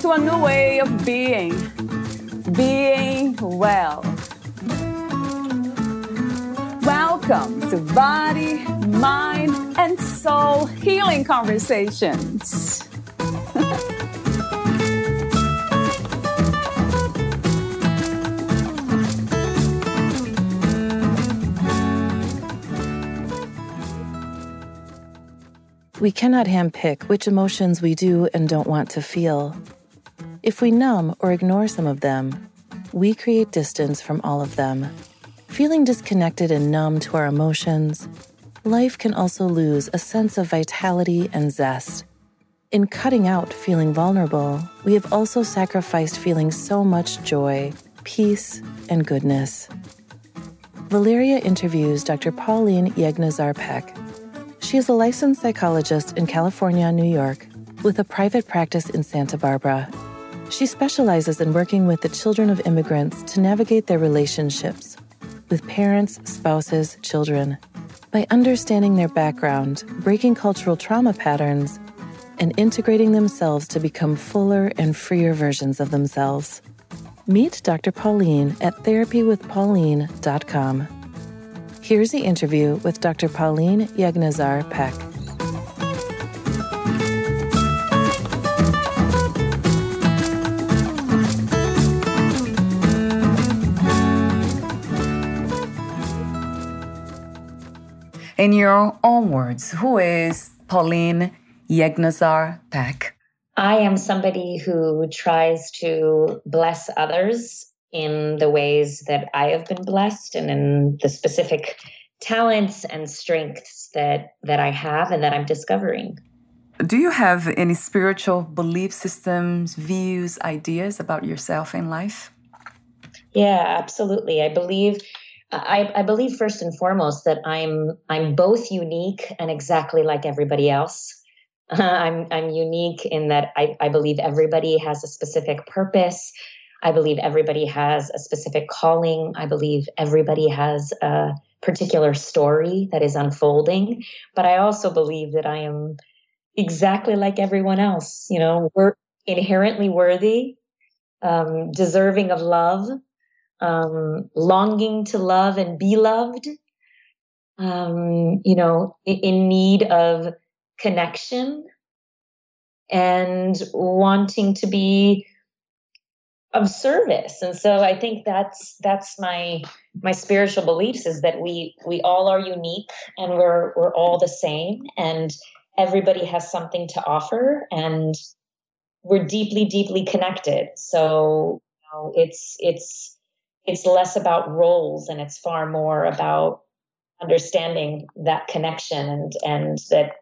to a new way of being, being well. Welcome to Body, Mind, and Soul Healing Conversations. We cannot handpick which emotions we do and don't want to feel. If we numb or ignore some of them, we create distance from all of them. Feeling disconnected and numb to our emotions, life can also lose a sense of vitality and zest. In cutting out feeling vulnerable, we have also sacrificed feeling so much joy, peace, and goodness. Valeria interviews Dr. Pauline Yeghnazar Peck. She is a licensed psychologist in California, New York, with a private practice in Santa Barbara. She specializes in working with the children of immigrants to navigate their relationships with parents, spouses, children. By understanding their background, breaking cultural trauma patterns, and integrating themselves to become fuller and freer versions of themselves. Meet Dr. Pauline at therapywithpauline.com. Here's the interview with Dr. Pauline Yeghnazar Peck. In your own words, who is Pauline Yeghnazar Peck? I am somebody who tries to bless others in the ways that I have been blessed and in the specific talents and strengths that that I have and that I'm discovering. Do you have any spiritual belief systems, views, ideas about yourself in life? Yeah, absolutely. I believe I, I believe first and foremost that I'm I'm both unique and exactly like everybody else. I'm I'm unique in that I, I believe everybody has a specific purpose. I believe everybody has a specific calling. I believe everybody has a particular story that is unfolding. But I also believe that I am exactly like everyone else. You know, we're inherently worthy, um, deserving of love, um, longing to love and be loved. Um, you know, in, need of connection and wanting to be of service and so i think that's that's my my spiritual beliefs is that we we all are unique and we're we're all the same and everybody has something to offer and we're deeply deeply connected so you know, it's it's it's less about roles and it's far more about understanding that connection and and that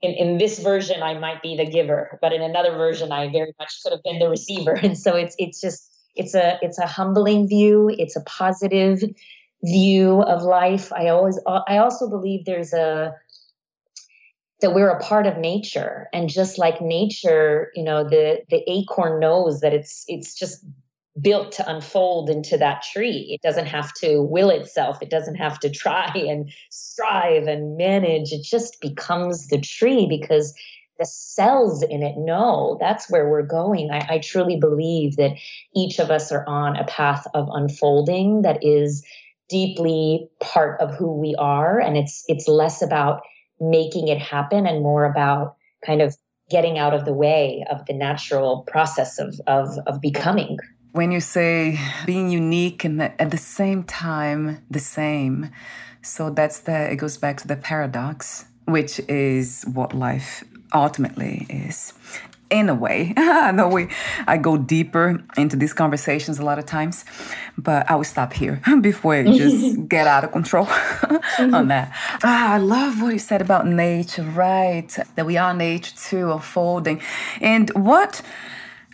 in, in this version I might be the giver, but in another version I very much could have been the receiver. And so it's it's just it's a it's a humbling view, it's a positive view of life. I always I also believe there's a that we're a part of nature and just like nature you know the the acorn knows that it's it's just built to unfold into that tree. It doesn't have to will itself. It doesn't have to try and strive and manage. It just becomes the tree because the cells in it know that's where we're going. I, I truly believe that each of us are on a path of unfolding that is deeply part of who we are. And it's it's less about making it happen and more about kind of getting out of the way of the natural process of of, of becoming when you say being unique and at the same time the same so that's the it goes back to the paradox which is what life ultimately is. In a way i know we i go deeper into these conversations a lot of times but i will stop here before it just get out of control on that. Ah, i love what you said about nature right? That we are nature too unfolding. And what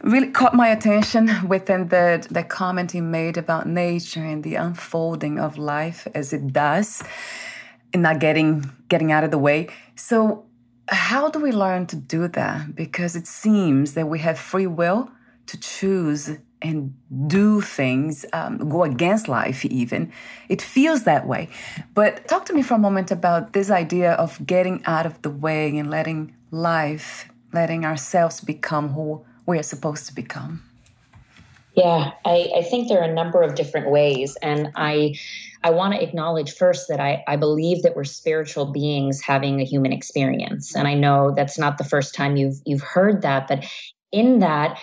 really caught my attention within the the comment he made about nature and the unfolding of life as it does and not getting getting out of the way. So how do we learn to do that? Because it seems that we have free will to choose and do things um, go against life even. It feels that way. But talk to me for a moment about this idea of getting out of the way and letting life letting ourselves become who we are supposed to become? Yeah, I, I think there are a number of different ways. And I I want to acknowledge first that I, I believe that we're spiritual beings having a human experience. And I know that's not the first time you've you've heard that, but in that,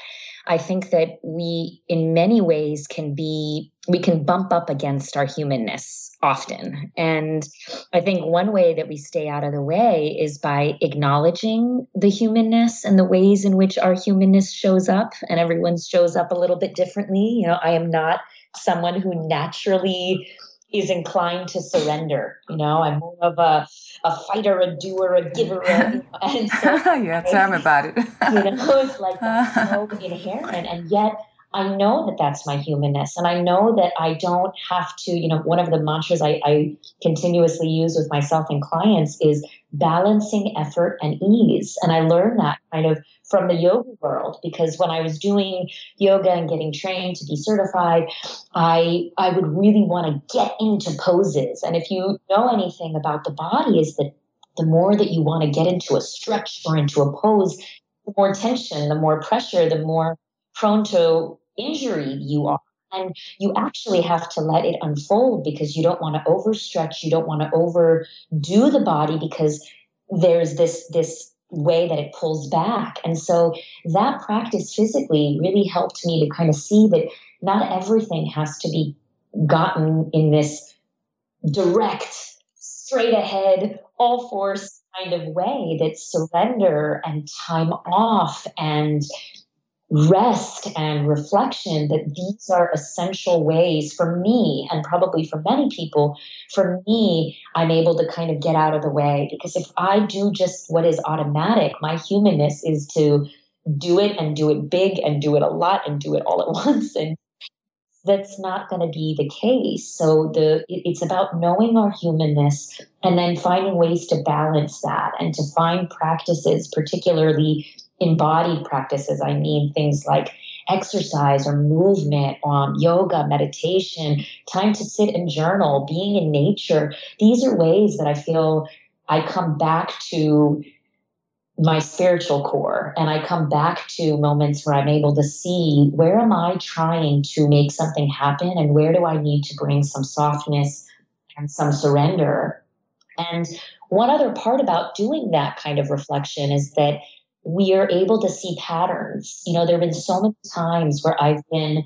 I think that we in many ways can be we can bump up against our humanness often. And I think one way that we stay out of the way is by acknowledging the humanness and the ways in which our humanness shows up. And everyone shows up a little bit differently. You know, I am not someone who naturally is inclined to surrender. You know, I'm more of a, a fighter, a doer, a giver. A, and so yeah, tell me about it. you know, it's like that's so inherent. And yet I know that that's my humanness. And I know that I don't have to, you know, one of the mantras I, I continuously use with myself and clients is balancing effort and ease. And I learned that kind of from the yoga world because when I was doing yoga and getting trained to be certified, I I would really want to get into poses. And if you know anything about the body, is that the more that you want to get into a stretch or into a pose, the more tension, the more pressure, the more prone to injury you are. And you actually have to let it unfold because you don't want to overstretch, you don't want to overdo the body because there's this this way that it pulls back. And so that practice physically really helped me to kind of see that not everything has to be gotten in this direct, straight ahead, all force kind of way that surrender and time off and rest and reflection that these are essential ways for me and probably for many people for me i'm able to kind of get out of the way. Because if i do just what is automatic my humanness is to do it and do it big and do it a lot and do it all at once. And that's not going to be the case. So the it's about knowing our humanness and then finding ways to balance that and to find practices particularly embodied practices, I mean things like exercise or movement, um, yoga, meditation, time to sit and journal, being in nature. These are ways that I feel I come back to my spiritual core and I come back to moments where I'm able to see where am I trying to make something happen and where do I need to bring some softness and some surrender. And one other part about doing that kind of reflection is that we are able to see patterns. You know, there have been so many times where I've been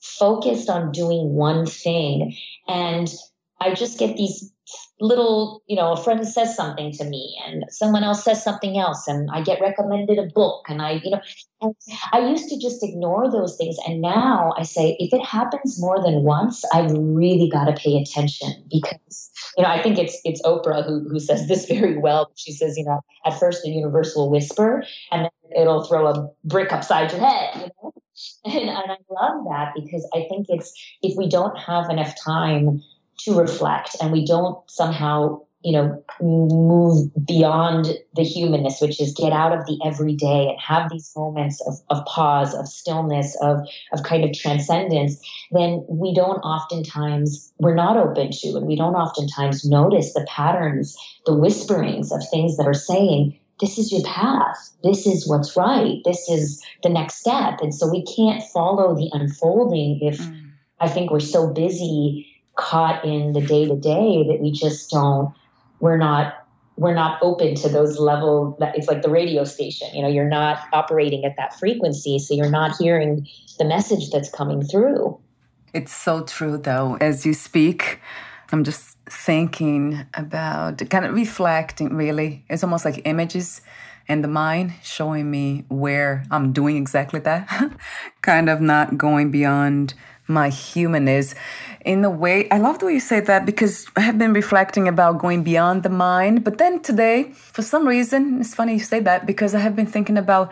focused on doing one thing and I just get these little, you know, a friend says something to me and someone else says something else and I get recommended a book and I, you know, and I used to just ignore those things. And now I say, if it happens more than once, I've really got to pay attention because, you know, I think it's it's Oprah who who says this very well. She says, you know, at first the universe will whisper and then it'll throw a brick upside your head, you know. And, and I love that because I think it's if we don't have enough time to reflect and we don't somehow you know move beyond the humanness which is get out of the everyday and have these moments of, of pause of stillness of of kind of transcendence then we don't oftentimes we're not open to and we don't oftentimes notice the patterns the whisperings of things that are saying this is your path. This is what's right. This is the next step. And so we can't follow the unfolding if mm. i think we're so busy caught in the day to day that we just don't we're not we're not open to those level that it's like the radio station you know you're not operating at that frequency so you're not hearing the message that's coming through. It's so true though. As you speak i'm just thinking about kind of reflecting really. It's almost like images and the mind showing me where i'm doing exactly that kind of not going beyond my humanness in a way. I love the way you say that because I have been reflecting about going beyond the mind. But then today, for some reason, it's funny you say that because I have been thinking about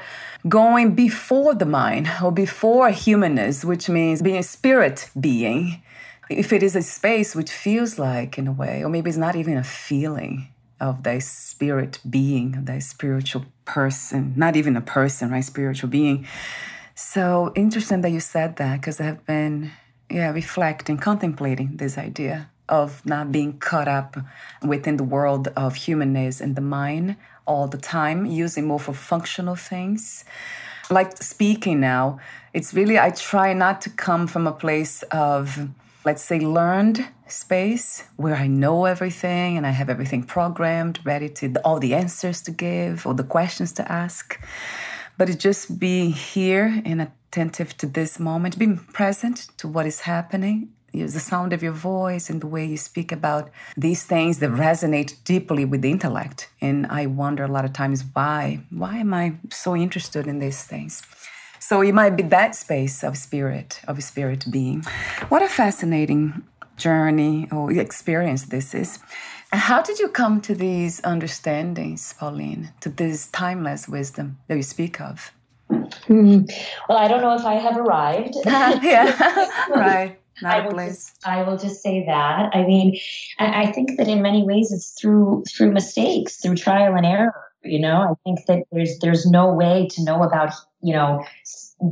going before the mind or before humanness, which means being a spirit being. If it is a space which feels like, in a way, or maybe it's not even a feeling of thy spirit being, thy spiritual person, not even a person, right? Spiritual being. So interesting that you said that because I have been, yeah, reflecting, contemplating this idea of not being caught up within the world of humanness and the mind all the time, using more for functional things. Like speaking now, it's really, I try not to come from a place of, let's say, learned space where I know everything and I have everything programmed, ready to all the answers to give or the questions to ask. But just being here and attentive to this moment, being present to what is happening. The sound of your voice and the way you speak about these things that resonate deeply with the intellect. And I wonder a lot of times why? Why am I so interested in these things? So it might be that space of spirit, of spirit being. What a fascinating journey or experience this is. How did you come to these understandings, Pauline, to this timeless wisdom that you speak of? Mm, well, I don't know if I have arrived. yeah, right. Not I a place. Just, I will just say that. I mean, I, I think that in many ways it's through through mistakes, through trial and error. You know, I think that there's there's no way to know about you know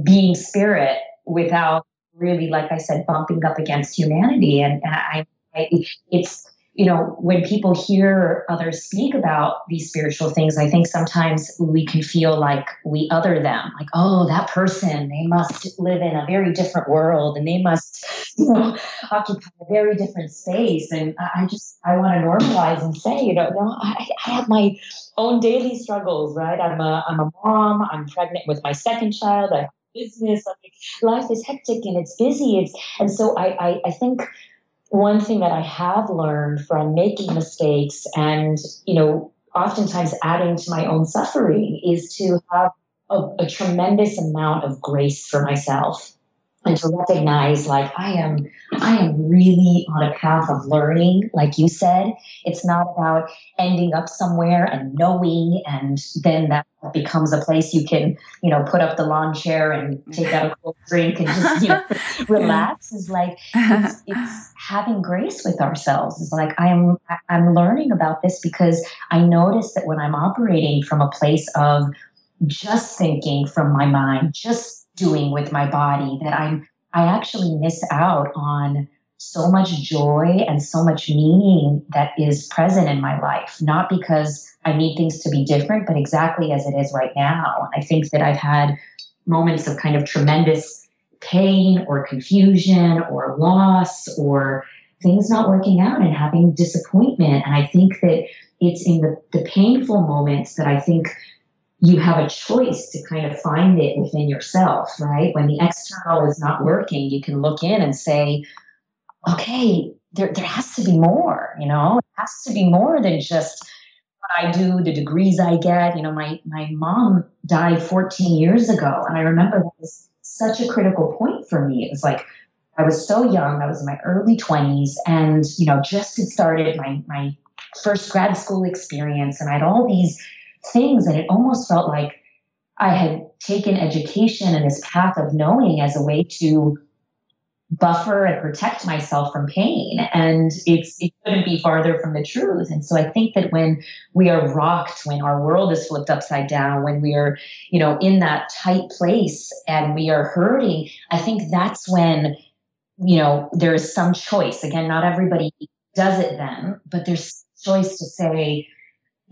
being spirit without really, like I said, bumping up against humanity. And, and I, I, it's, you know, when people hear others speak about these spiritual things, I think sometimes we can feel like we other them, like, oh, that person, they must live in a very different world and they must, you know, occupy a very different space. And I just, I want to normalize and say, you know, no, I, I have my own daily struggles, right? I'm a, I'm a mom, I'm pregnant with my second child, I business. I mean, life is hectic and it's busy. It's and so I, I, I think one thing that I have learned from making mistakes and you know oftentimes adding to my own suffering is to have a, a tremendous amount of grace for myself and to recognize like i am i am really on a path of learning like you said. It's not about ending up somewhere and knowing and then that becomes a place you can you know put up the lawn chair and take out a cold drink and just you know relax. Is like it's, it's having grace with ourselves. Is like i'm i'm learning about this because i notice that when i'm operating from a place of just thinking from my mind just doing with my body that I'm I actually miss out on so much joy and so much meaning that is present in my life, not because I need things to be different, but exactly as it is right now. I think that I've had moments of kind of tremendous pain or confusion or loss or things not working out and having disappointment. And I think that it's in the, the painful moments that I think you have a choice to kind of find it within yourself, right? When the external is not working, you can look in and say, okay, there, there has to be more, you know, it has to be more than just what I do, the degrees I get. You know, my, my mom died 14 years ago. And I remember that was such a critical point for me. It was like, I was so young, I was in my early 20s and, you know, just had started my, my first grad school experience. And I had all these things. And it almost felt like I had taken education and this path of knowing as a way to buffer and protect myself from pain. And it's it couldn't be farther from the truth. And so I think that when we are rocked, when our world is flipped upside down, when we are, you know, in that tight place and we are hurting, I think that's when, you know, there is some choice. Again, not everybody does it then, but there's choice to say,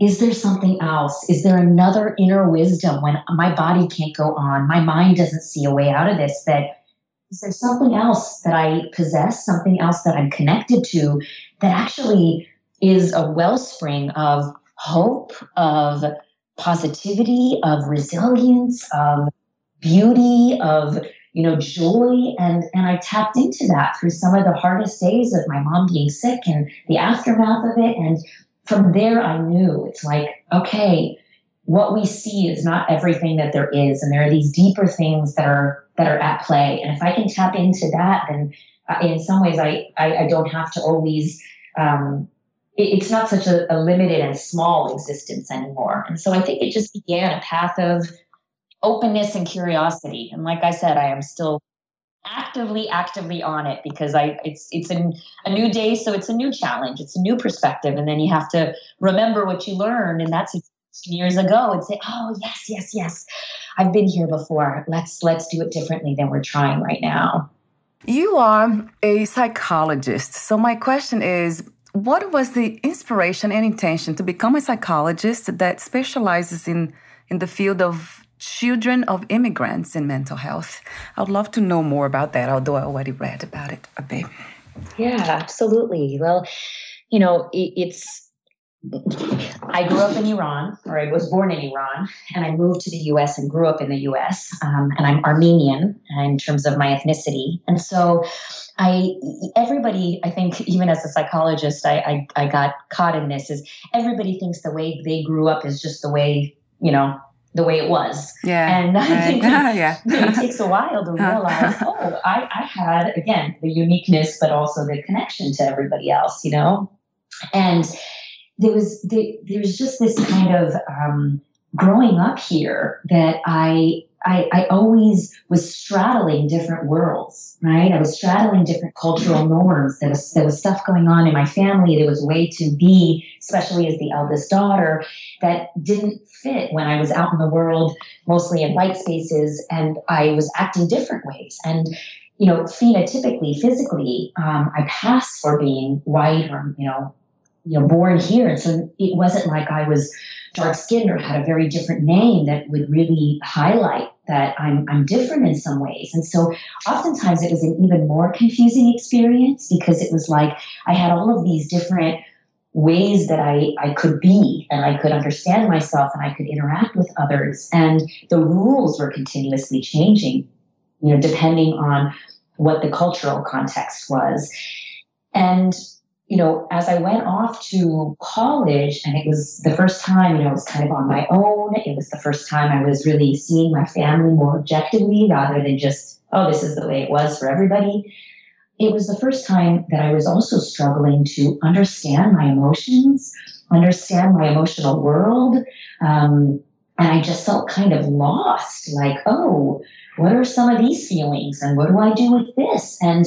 is there something else? Is there another inner wisdom when my body can't go on? My mind doesn't see a way out of this. That is there something else that I possess, something else that I'm connected to that actually is a wellspring of hope, of positivity, of resilience, of beauty, of you know joy and and I tapped into that through some of the hardest days of my mom being sick and the aftermath of it and from there, I knew it's like, okay, what we see is not everything that there is, and there are these deeper things that are that are at play. And if I can tap into that, then uh, in some ways, I, I, I don't have to always. Um, it, it's not such a, a limited and small existence anymore. And so I think it just began a path of openness and curiosity. And like I said, I am still actively actively on it because i it's it's a, a new day so it's a new challenge it's a new perspective and then you have to remember what you learned and that's years ago and say oh yes yes yes i've been here before. Let's let's do it differently than we're trying right now. You are a psychologist so my question is what was the inspiration and intention to become a psychologist that specializes in in the field of children of immigrants in mental health. I would love to know more about that, although I already read about it a bit. Yeah, absolutely. Well, you know, it, it's I grew up in Iran, or I was born in Iran, and I moved to the US and grew up in the US. Um, and I'm Armenian in terms of my ethnicity. And so I, everybody, I think, even as a psychologist, I, I, I got caught in this is everybody thinks the way they grew up is just the way, you know, the way it was. Yeah. And I think yeah. it takes a while to realize, oh, I, I had, again, the uniqueness, but also the connection to everybody else, you know? And there was, there, there was just this kind of um, growing up here that I, I, I always was straddling different worlds, right? I was straddling different cultural norms. There was, there was stuff going on in my family. There was way to be, especially as the eldest daughter, that didn't fit when I was out in the world, mostly in white spaces, and I was acting different ways. And you know, phenotypically, physically, um, I passed for being white or you know, you know, born here. And so it wasn't like I was dark skinned or had a very different name that would really highlight that I'm, I'm different in some ways. And so oftentimes it was an even more confusing experience because it was like I had all of these different ways that I, I could be and I could understand myself and I could interact with others. And the rules were continuously changing, you know, depending on what the cultural context was. And you know, as I went off to college, and it was the first time, you know, I was kind of on my own. It was the first time I was really seeing my family more objectively rather than just, oh, this is the way it was for everybody. It was the first time that I was also struggling to understand my emotions, understand my emotional world. Um, and I just felt kind of lost like, oh, what are some of these feelings? And what do I do with this? And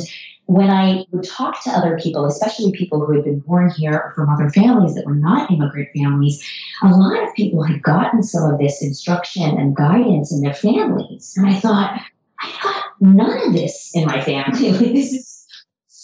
when I would talk to other people, especially people who had been born here or from other families that were not immigrant families, a lot of people had gotten some of this instruction and guidance in their families. And I thought, I got none of this in my family. this is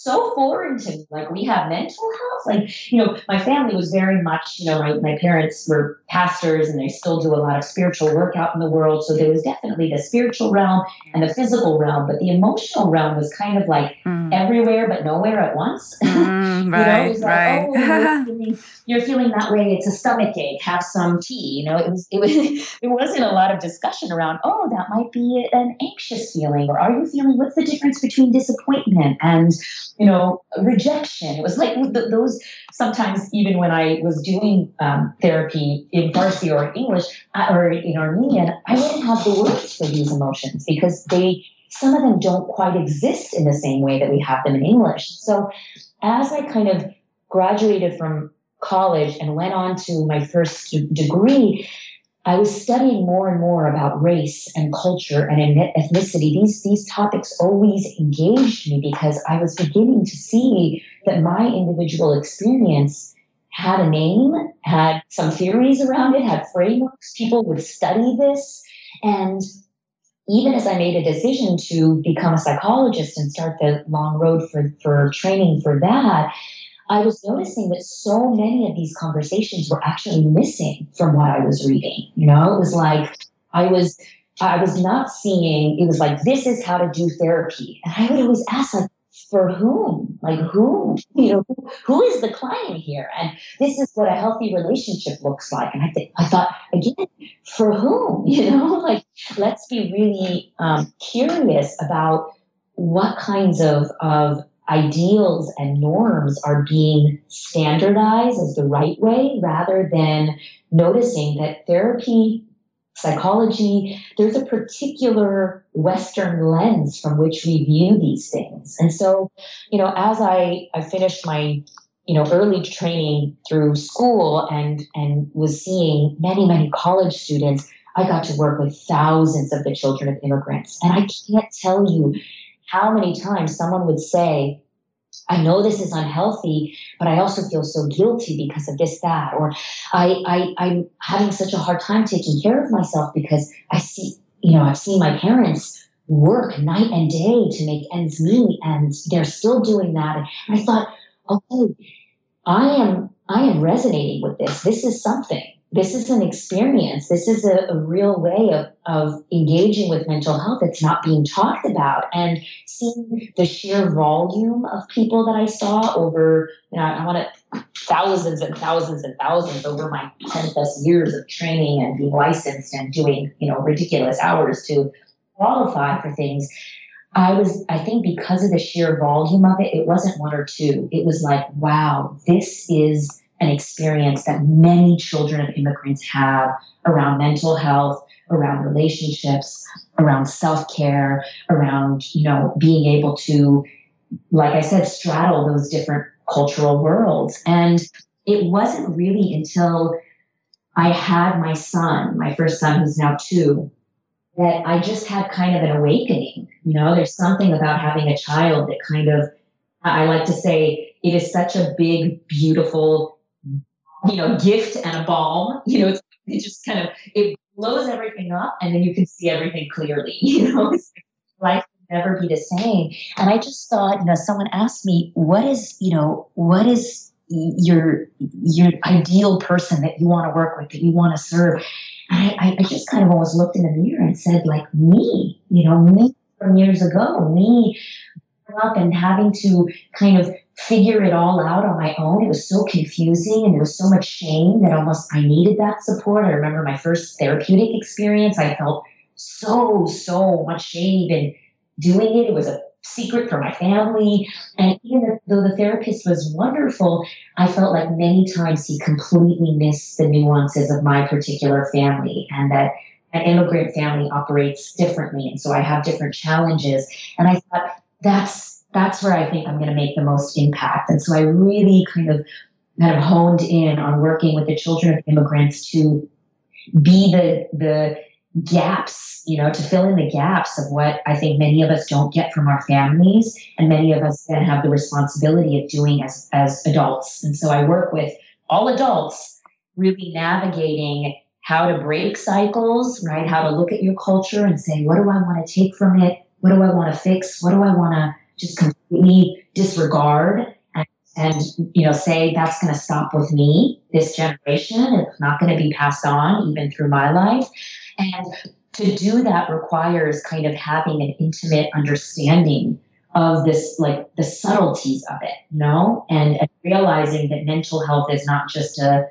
so foreign to me. Like we have mental health. Like, you know, my family was very much, you know, my, my parents were pastors and they still do a lot of spiritual work out in the world. So there was definitely the spiritual realm and the physical realm, but the emotional realm was kind of like mm. everywhere but nowhere at once. Mm, right, you know, right. Like, oh, you're, feeling, you're feeling that way. It's a stomach ache. Have some tea. You know, it was it was it wasn't a lot of discussion around, oh, that might be an anxious feeling, or are you feeling what's the difference between disappointment and you know, rejection. It was like those sometimes, even when I was doing um, therapy in Farsi or in English uh, or in Armenian, I wouldn't have the words for these emotions because they, some of them don't quite exist in the same way that we have them in English. So as I kind of graduated from college and went on to my first degree, I was studying more and more about race and culture and ethnicity. These, these topics always engaged me because I was beginning to see that my individual experience had a name, had some theories around it, had frameworks. People would study this. And even as I made a decision to become a psychologist and start the long road for, for training for that, I was noticing that so many of these conversations were actually missing from what I was reading. You know, it was like I was I was not seeing it was like this is how to do therapy. And I would always ask like for whom? Like who? You know, who, is the client here? And this is what a healthy relationship looks like. And I think I thought again, for whom? You know, like let's be really um, curious about what kinds of of ideals and norms are being standardized as the right way rather than noticing that therapy psychology there's a particular western lens from which we view these things. And so you know as i i finished my you know early training through school and and was seeing many many college students i got to work with thousands of the children of immigrants. And i can't tell you how many times someone would say I know this is unhealthy, but I also feel so guilty because of this, that, or I, I, I'm having such a hard time taking care of myself because I see, you know, I've seen my parents work night and day to make ends meet, and they're still doing that. And I thought, okay, I am, I am resonating with this. This is something this is an experience. This is a, a, real way of, of engaging with mental health that's not being talked about. And seeing the sheer volume of people that I saw over, you know, I want to thousands and thousands and thousands over my 10 plus years of training and being licensed and doing, you know, ridiculous hours to qualify for things. I was, I think because of the sheer volume of it, it wasn't one or two. It was like, wow, this is an experience that many children of immigrants have around mental health, around relationships, around self-care, around, you know, being able to, like I said, straddle those different cultural worlds. And it wasn't really until I had my son, my first son who's now two, that I just had kind of an awakening. You know, there's something about having a child that kind of, I like to say, it is such a big, beautiful, you know, gift and a balm. You know, it's, it just kind of it blows everything up, and then you can see everything clearly. You know, life will never be the same. And I just thought, you know, someone asked me, "What is, you know, what is your your ideal person that you want to work with, that you want to serve?" And I, I just kind of almost looked in the mirror and said, like me, you know, me from years ago, me up and having to kind of figure it all out on my own. It was so confusing and there was so much shame that almost I needed that support. I remember my first therapeutic experience. I felt so, so much shame in doing it. It was a secret for my family. And even though the therapist was wonderful, I felt like many times he completely missed the nuances of my particular family and that an immigrant family operates differently. And so I have different challenges. And I thought, that's that's where I think I'm going to make the most impact. And so I really kind of kind of honed in on working with the children of immigrants to be the the gaps, you know, to fill in the gaps of what I think many of us don't get from our families, and many of us then have the responsibility of doing as as adults. And so I work with all adults, really navigating how to break cycles, right? How to look at your culture and say, what do I want to take from it? What do I want to fix? What do I want to just completely disregard and, and you know say that's going to stop with me this generation? It's not going to be passed on even through my life. And to do that requires kind of having an intimate understanding of this like the subtleties of it you know and, and realizing that mental health is not just a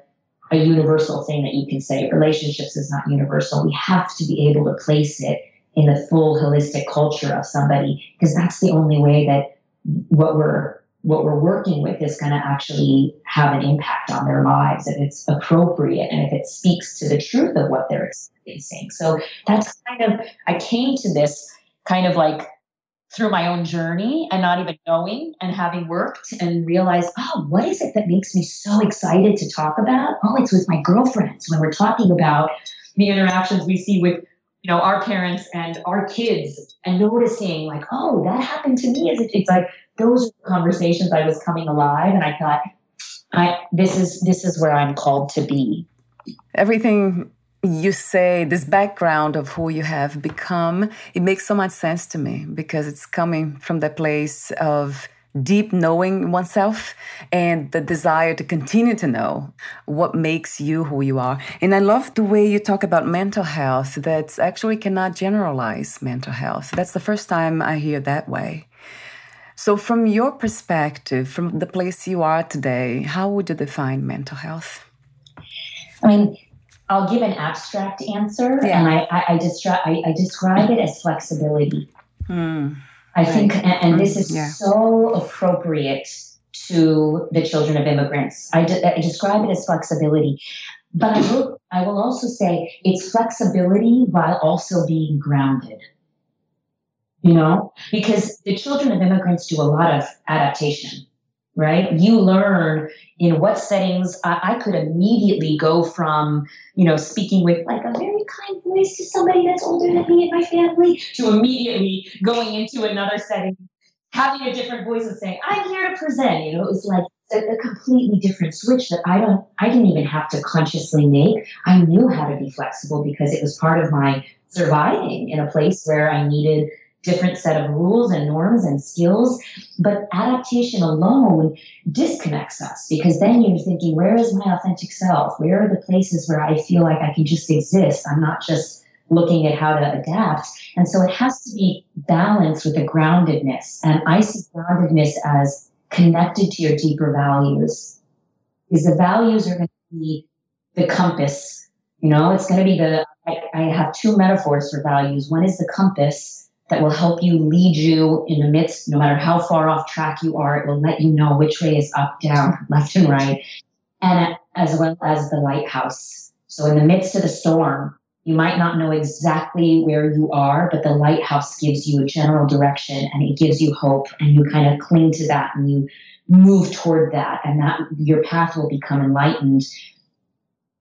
a universal thing that you can say relationships is not universal we have to be able to place it in the full holistic culture of somebody because that's the only way that what we're what we're working with is going to actually have an impact on their lives if it's appropriate and if it speaks to the truth of what they're experiencing so that's kind of i came to this kind of like through my own journey and not even knowing and having worked and realized, oh, what is it that makes me so excited to talk about? Oh, it's with my girlfriends when we're talking about the interactions we see with you know, our parents and our kids and noticing like, oh, that happened to me as a It's like those conversations I was coming alive and I thought, I this is this is where I'm called to be. Everything you say, this background of who you have become, it makes so much sense to me because it's coming from the place of deep knowing oneself and the desire to continue to know what makes you who you are. And I love the way you talk about mental health that actually cannot generalize mental health. That's the first time I hear that way. So, from your perspective, from the place you are today, how would you define mental health? I mean, I'll give an abstract answer, yeah. and I, I, I, I, I describe it as flexibility. Hmm. I think, and, and this is yeah. so appropriate to the children of immigrants. I, de- I describe it as flexibility. But I will, I will also say it's flexibility while also being grounded. You know, because the children of immigrants do a lot of adaptation, right? You learn in what settings I, I could immediately go from, you know, speaking with like a very kind voice to somebody that's older than me in my family to immediately going into another setting having a different voice and saying, I'm here to present. You know, it was like a, a, completely different switch that I don't, I didn't even have to consciously make. I knew how to be flexible because it was part of my surviving in a place where I needed different set of rules and norms and skills. But adaptation alone disconnects us because then you're thinking, where is my authentic self? Where are the places where I feel like I can just exist? I'm not just looking at how to adapt. And so it has to be balanced with a groundedness. And I see groundedness as connected to your deeper values. Because the values are going to be the compass. You know, it's going to be the, I, I have two metaphors for values. One is the compass that will help you lead you in the midst, no matter how far off track you are, it will let you know which way is up, down, left, and right. And as well as the lighthouse. So in the midst of the storm, you might not know exactly where you are, but the lighthouse gives you a general direction and it gives you hope, and you kind of cling to that and you move toward that, and that your path will become enlightened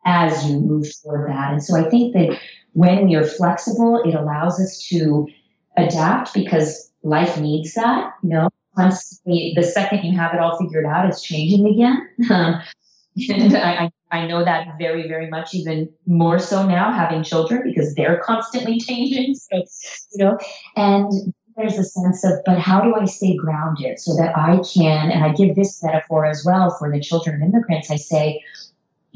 as you move toward that. And so I think that when we are flexible, it allows us to adapt because life needs that. You know, constantly, the second you have it all figured out, it's changing again. Um, and I, I know that very, very much, even more so now having children because they're constantly changing. So, you know, and there's a sense of, but how do I stay grounded so that I can, and I give this metaphor as well for the children of immigrants. I say,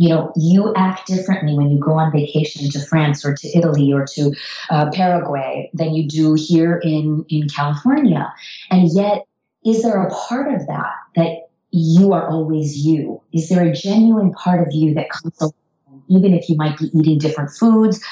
you know, you act differently when you go on vacation to France or to Italy or to uh, Paraguay than you do here in, in California. And yet, is there a part of that that you are always you? Is there a genuine part of you that comes along, even if you might be eating different foods,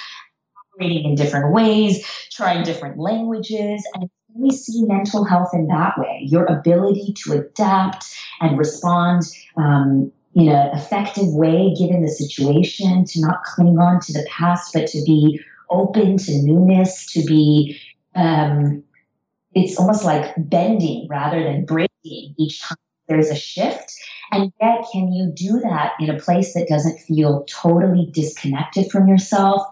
operating in different ways, trying different languages? And we see mental health in that way your ability to adapt and respond um, in an effective way given the situation, to not cling on to the past, but to be open to newness, to be. Um, it's almost like bending rather than breaking each time there's a shift. And yet, can you do that in a place that doesn't feel totally disconnected from yourself?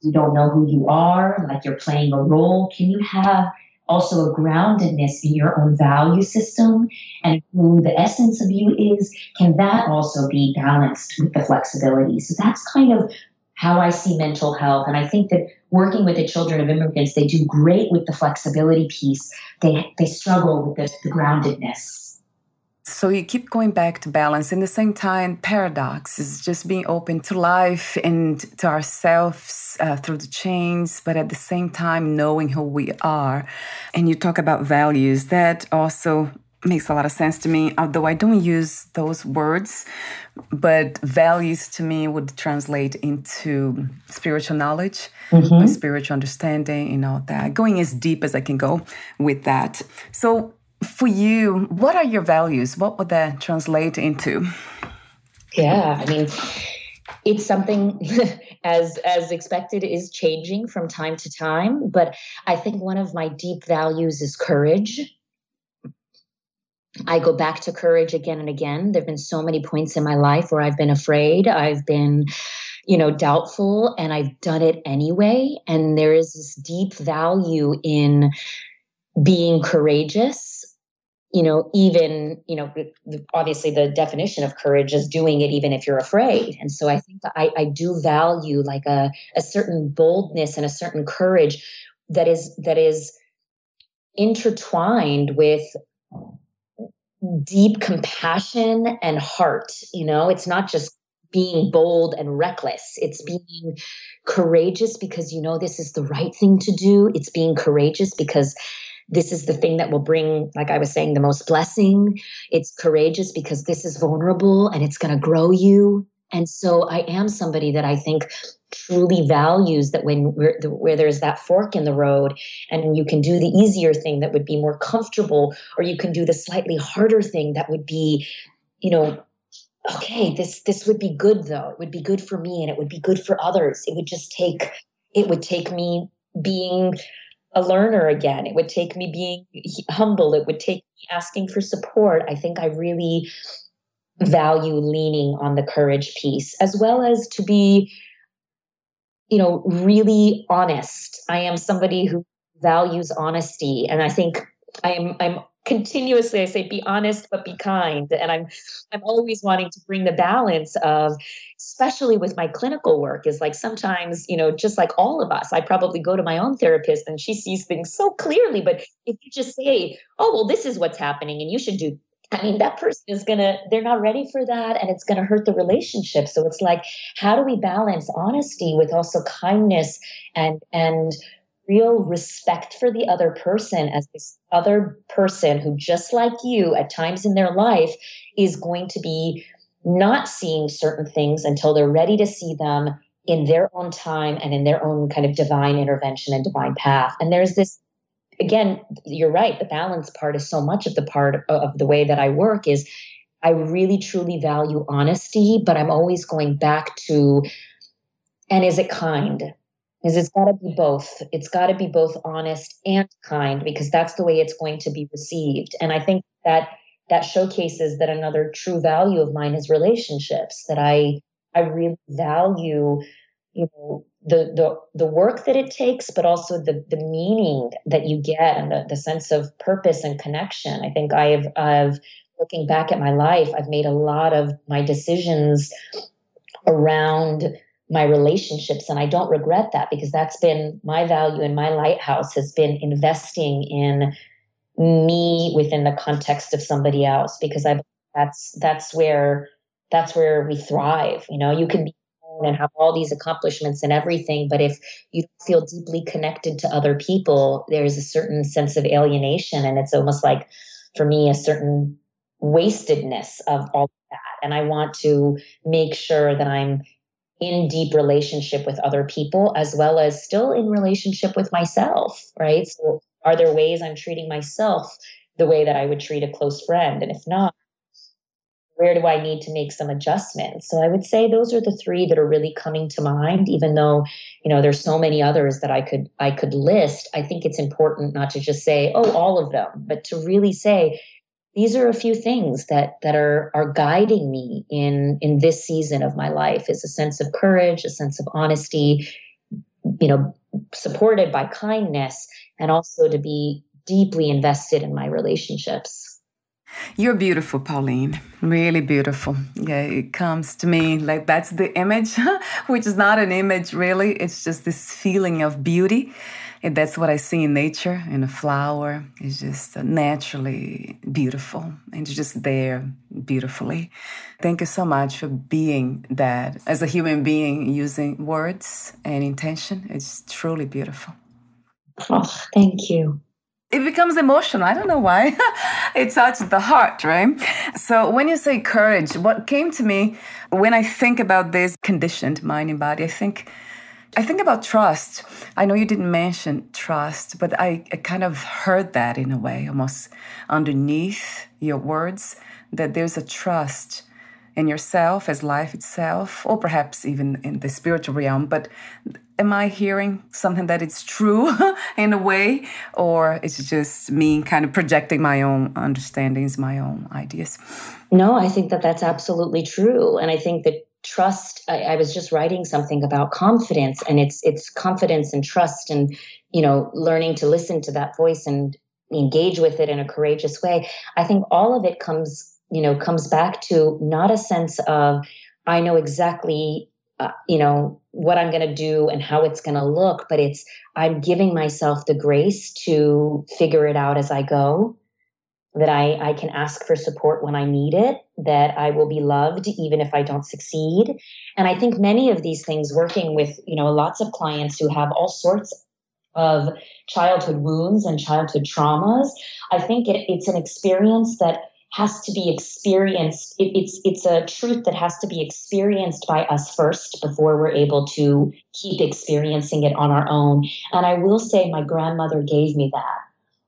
You don't know who you are, like you're playing a role. Can you have also a groundedness in your own value system and who the essence of you is? Can that also be balanced with the flexibility? So that's kind of how I see mental health. And I think that working with the children of immigrants, they do great with the flexibility piece. They, they struggle with the, the groundedness. So you keep going back to balance. In the same time, paradox is just being open to life and to ourselves uh, through the chains, but at the same time, knowing who we are. And you talk about values. That also makes a lot of sense to me, although I don't use those words. But values to me would translate into spiritual knowledge, mm-hmm. spiritual understanding, and all that. Going as deep as I can go with that. So for you, what are your values? What would that translate into? Yeah, I mean, it's something as as expected is changing from time to time, but I think one of my deep values is courage. I go back to courage again and again. There've been so many points in my life where I've been afraid, I've been you know doubtful and I've done it anyway and there is this deep value in being courageous you know, even, you know, obviously the definition of courage is doing it even if you're afraid. And so I think I, I do value like a, a certain boldness and a certain courage that is that is intertwined with deep compassion and heart. You know, it's not just being bold and reckless. It's being courageous because you know this is the right thing to do. It's being courageous because this is the thing that will bring, like I was saying, the most blessing. It's courageous because this is vulnerable and it's going to grow you. And so I am somebody that I think truly values that when where there's that fork in the road and you can do the easier thing that would be more comfortable or you can do the slightly harder thing that would be you know okay this this would be good though it would be good for me and it would be good for others it would just take it would take me being a learner again. It would take me being humble. It would take me asking for support. I think i really value leaning on the courage piece as well as to be you know really honest. I am somebody who values honesty and i think i'm i'm continuously i say be honest but be kind and i'm i'm always wanting to bring the balance of especially with my clinical work is like sometimes you know just like all of us i probably go to my own therapist and she sees things so clearly but if you just say oh well this is what's happening and you should do I mean, that person is going to, they're not ready for that and it's going to hurt the relationship. So it's like, how do we balance honesty with also kindness and, and, real respect for the other person as this other person who just like you at times in their life is going to be not seeing certain things until they're ready to see them in their own time and in their own kind of divine intervention and divine path and there's this again, you're right. The balance part is so much of the part of the way that I work is I really truly value honesty, but I'm always going back to, and is it kind? Because it's got to be both. It's got to be both honest and kind because that's the way it's going to be received. And I think that that showcases that another true value of mine is relationships. That I I really value, you know, the the the work that it takes, but also the the meaning that you get and the, the sense of purpose and connection. I think I've I've looking back at my life, I've made a lot of my decisions around my relationships and I don't regret that because that's been my value and my lighthouse has been investing in me within the context of somebody else because I that's that's where that's where we thrive. You know you can be and have all these accomplishments and everything but if you feel deeply connected to other people there's a certain sense of alienation and it's almost like for me a certain wastedness of all of that. And i want to make sure that i'm in deep relationship with other people as well as still in relationship with myself right so are there ways i'm treating myself the way that i would treat a close friend and if not where do I need to make some adjustments? So I would say those are the three that are really coming to mind, even though, you know, there's so many others that I could I could list. I think it's important not to just say, oh, all of them, but to really say, these are a few things that that are are guiding me in in this season of my life is a sense of courage, a sense of honesty, you know, supported by kindness, and also to be deeply invested in my relationships. You're beautiful, Pauline. Really beautiful. Yeah, it comes to me like that's the image, which is not an image really. It's just this feeling of beauty. And that's what I see in nature, in a flower. It's just naturally beautiful and it's just there beautifully. Thank you so much for being that as a human being, using words and intention. It's truly beautiful. Oh, thank you it becomes emotional. I don't know why. it touches the heart, right? So when you say courage, what came to me when I think about this conditioned mind and body, I think I think about trust. I know you didn't mention trust, but I, I kind of heard that in a way, almost underneath your words, that there's a trust in yourself as life itself, or perhaps even in the spiritual realm. But am I hearing something that it's true in a way, or it's just me kind of projecting my own understandings, my own ideas? No, I think that that's absolutely true, and I think that trust. I, I was just writing something about confidence, and it's it's confidence and trust, and you know, learning to listen to that voice and engage with it in a courageous way. I think all of it comes, you know, comes back to not a sense of I know exactly uh, you know what i'm going to do and how it's going to look but it's i'm giving myself the grace to figure it out as i go that i i can ask for support when i need it that i will be loved even if i don't succeed and i think many of these things working with you know lots of clients who have all sorts of childhood wounds and childhood traumas i think it, it's an experience that has to be experienced. It, it's it's a truth that has to be experienced by us first before we're able to keep experiencing it on our own. And I will say, my grandmother gave me that.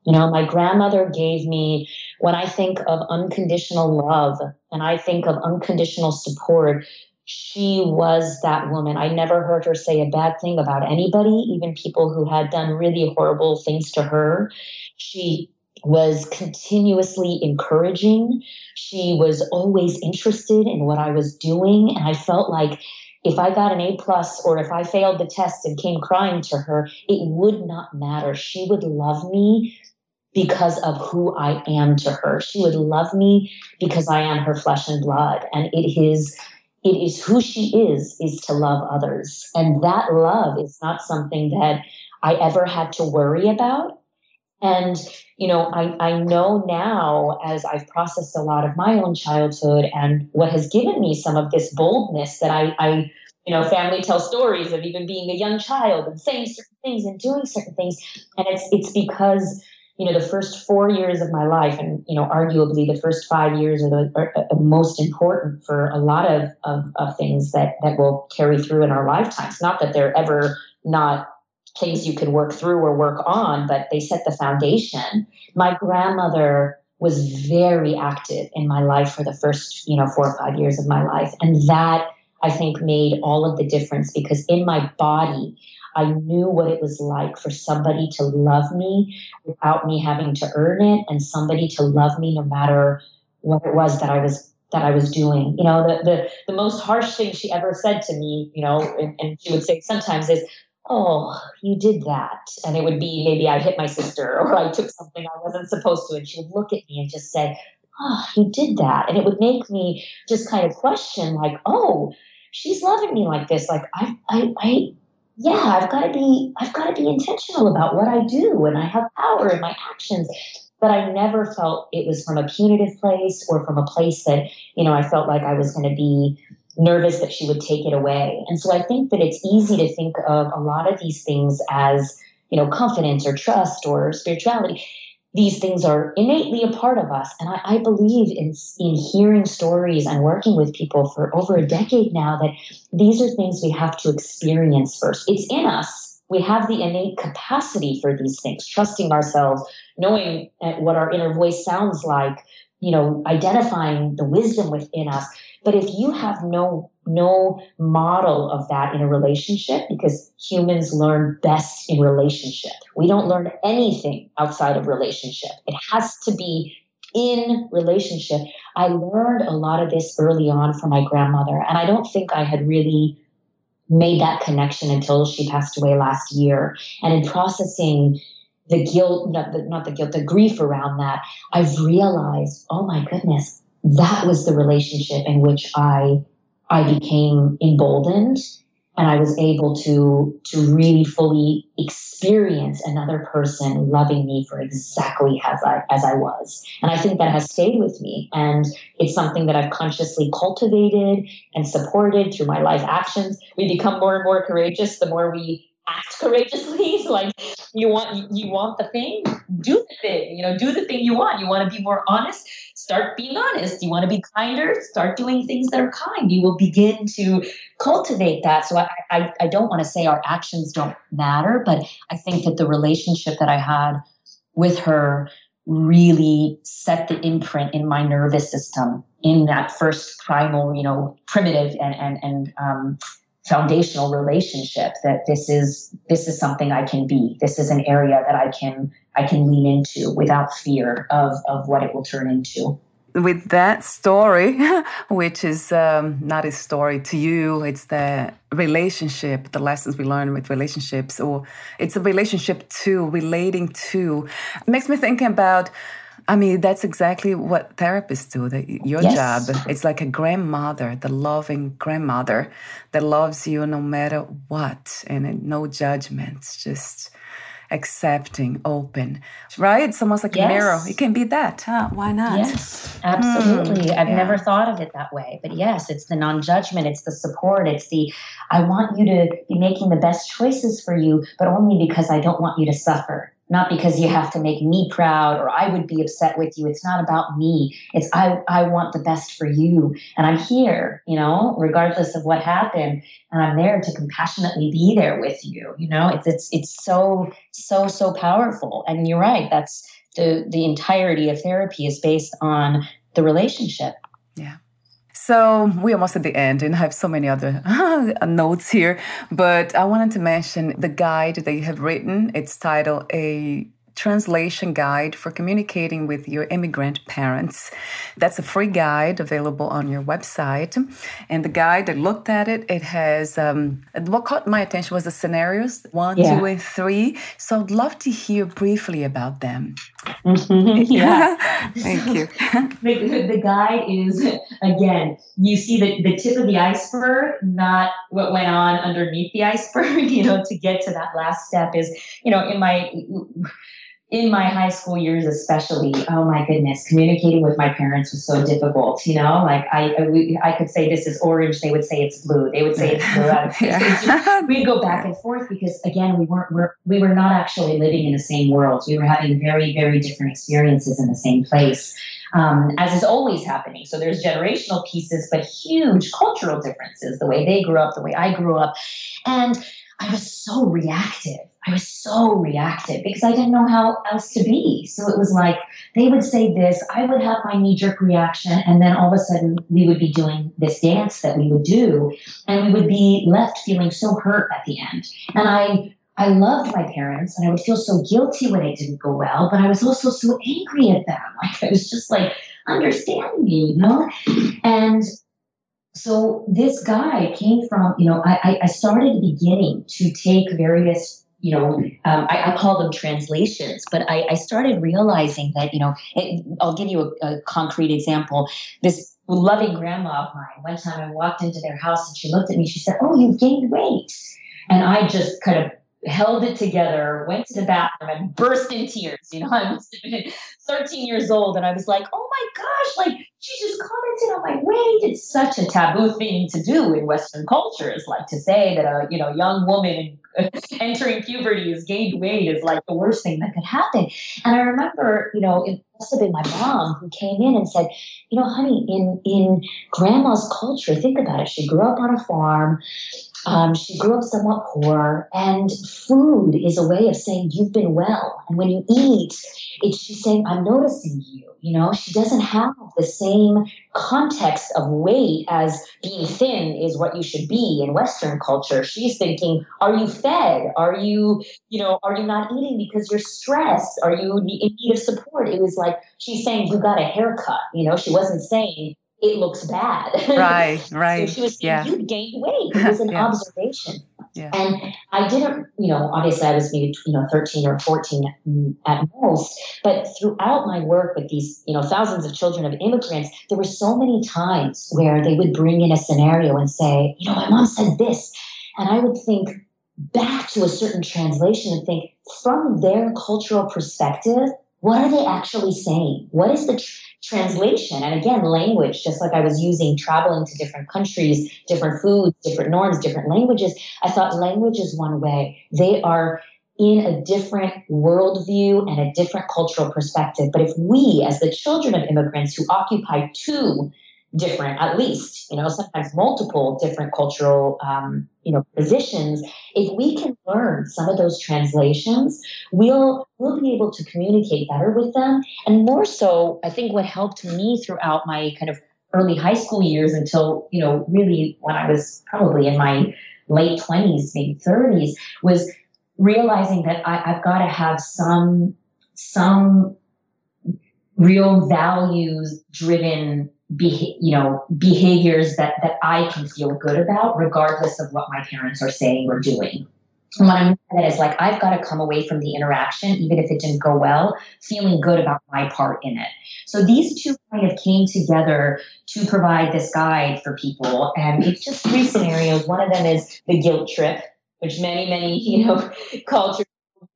You know, my grandmother gave me when I think of unconditional love and I think of unconditional support. She was that woman. I never heard her say a bad thing about anybody, even people who had done really horrible things to her. She was continuously encouraging. She was always interested in what I was doing. And I felt like if I got an A plus or if I failed the test and came crying to her, it would not matter. She would love me because of who I am to her. She would love me because I am her flesh and blood. And it is it is who she is is to love others. And that love is not something that I ever had to worry about. And you know, I, I know now as I've processed a lot of my own childhood and what has given me some of this boldness that I, I you know, family tells stories of even being a young child and saying certain things and doing certain things. And it's it's because, you know, the first four years of my life, and you know, arguably the first five years are the are, are most important for a lot of, of, of things that that will carry through in our lifetimes. Not that they're ever not things you can work through or work on, but they set the foundation. My grandmother was very active in my life for the first, you know, four or five years of my life. And that I think made all of the difference because in my body, I knew what it was like for somebody to love me without me having to earn it and somebody to love me no matter what it was that I was that I was doing. You know, the the, the most harsh thing she ever said to me, you know, and, and she would say sometimes is, oh, you did that. And it would be maybe I hit my sister or I took something I wasn't supposed to. And she would look at me and just say, oh, you did that. And it would make me just kind of question, like, oh, she's loving me like this. Like, I, I, I, yeah, I've got to be, I've got to be intentional about what I do and I have power in my actions. But I never felt it was from a punitive place or from a place that, you know, I felt like I was going to be nervous that she would take it away. And so I think that it's easy to think of a lot of these things as, you know, confidence or trust or spirituality. These things are innately a part of us. And I, I believe in, in hearing stories and working with people for over a decade now that these are things we have to experience first. It's in us. We have the innate capacity for these things, trusting ourselves, knowing uh, what our inner voice sounds like, you know, identifying the wisdom within us. But if you have no no model of that in a relationship, because humans learn best in relationship. We don't learn anything outside of relationship. It has to be in relationship. I learned a lot of this early on from my grandmother, and I don't think I had really made that connection until she passed away last year. And in processing the guilt, not the, not the guilt, the grief around that, I've realized, oh my goodness, that was the relationship in which I I became emboldened and I was able to to really fully experience another person loving me for exactly as I as I was. And I think that has stayed with me. And it's something that I've consciously cultivated and supported through my life actions. We become more and more courageous the more we act courageously. like you want you want the thing, do the thing. You know, do the thing you want. You want to be more honest. Start being honest. You want to be kinder. Start doing things that are kind. You will begin to cultivate that. So I, I, I don't want to say our actions don't matter, but I think that the relationship that I had with her really set the imprint in my nervous system in that first primal, you know, primitive and and and um, foundational relationship that this is this is something I can be. This is an area that I can I can lean into without fear of of what it will turn into. With that story, which is um, not a story to you, it's the relationship, the lessons we learn with relationships, or it's a relationship to relating to. It makes me think about I mean, that's exactly what therapists do. Your yes. job, it's like a grandmother, the loving grandmother that loves you no matter what, and no judgments, just accepting, open. Right? It's almost like yes. a mirror. It can be that. Huh? Why not? Yes, absolutely. Mm, I've yeah. never thought of it that way. But yes, it's the non judgment, it's the support, it's the I want you to be making the best choices for you, but only because I don't want you to suffer not because you have to make me proud or I would be upset with you. It's not about me. It's I I want the best for you. And I'm here, you know, regardless of what happened. And I'm there to compassionately be there with you. You know, it's it's it's so, so, so powerful. And you're right. That's the the entirety of therapy is based on the relationship. Yeah. So we're almost at the end, and I have so many other notes here. But I wanted to mention the guide that you have written. It's titled "A translation guide for communicating with your immigrant parents. That's a free guide available on your website. And the guide, I looked at it, it has um, what caught my attention was the scenarios one, yeah. two, and three. So I'd love to hear briefly about them. Mm-hmm. Yeah. Thank you. the, the guide is, again, you see the, the tip of the iceberg, not what went on underneath the iceberg, you know, to get to that last step is, you know, in my in my high school years especially oh my goodness communicating with my parents was so difficult you know? Like i I, we, I could say this is orange they would say it's blue. They would say it's blue. Yeah. we'd go back and forth because again we weren't we're, we were not actually living in the same world. We were having very very different experiences in the same place. Um, as is always happening. So there's generational pieces but huge cultural differences the way they grew up the way i grew up. And I was so reactive. I was so reactive because I didn't know how else to be. So it was like they would say this, I would have my knee jerk reaction, and then all of a sudden we would be doing this dance that we would do, and we would be left feeling so hurt at the end. And I I loved my parents and I would feel so guilty when it didn't go well, but I was also so angry at them. Like I was just like, understand me, you know? And so this guy came from, you know, I, I started beginning to take various you know, um, I, I, call them translations, but I, I started realizing that, you know, it, I'll give you a, a, concrete example. This loving grandma of mine, one time I walked into their house and she looked at me, she said, Oh, you've gained weight. And I just kind of held it together, went to the bathroom, and burst in tears. You know, I been 13 years old, and I was like, "Oh my gosh!" Like she just commented on my weight. It's such a taboo thing to do in Western cultures, like to say that a you know young woman entering puberty has gained weight is like the worst thing that could happen. And I remember, you know, it must have been my mom who came in and said, "You know, honey, in in grandma's culture, think about it. She grew up on a farm." Um, she grew up somewhat poor, and food is a way of saying you've been well. And when you eat, it's she's saying, I'm noticing you. You know, she doesn't have the same context of weight as being thin is what you should be in Western culture. She's thinking, are you fed? Are you, you know, are you not eating because you're stressed? Are you in need of support? It was like she's saying, you got a haircut. You know, she wasn't saying, it looks bad. Right, right. so she was saying, yeah. you gained weight. It was an yeah. observation. Yeah. And I didn't, you know, obviously I was maybe, you know, 13 or 14 at most, but throughout my work with these, you know, thousands of children of immigrants, there were so many times where they would bring in a scenario and say, you know, my mom said this. And I would think back to a certain translation and think from their cultural perspective, what are they actually saying? What is the tr- translation? And again, language, just like I was using traveling to different countries, different foods, different norms, different languages. I thought language is one way. They are in a different worldview and a different cultural perspective. But if we, as the children of immigrants who occupy two different, at least, you know, sometimes multiple different cultural, um, you know, positions. If we can learn some of those translations, we'll we'll be able to communicate better with them. And more so, I think what helped me throughout my kind of early high school years until you know really when I was probably in my late twenties, maybe thirties, was realizing that I, I've got to have some some real values driven be, you know behaviors that that I can feel good about regardless of what my parents are saying or doing. And what I mean by that is like I've got to come away from the interaction, even if it didn't go well, feeling good about my part in it. So these two kind of came together to provide this guide for people. And it's just three scenarios. One of them is the guilt trip, which many, many, you know, cultures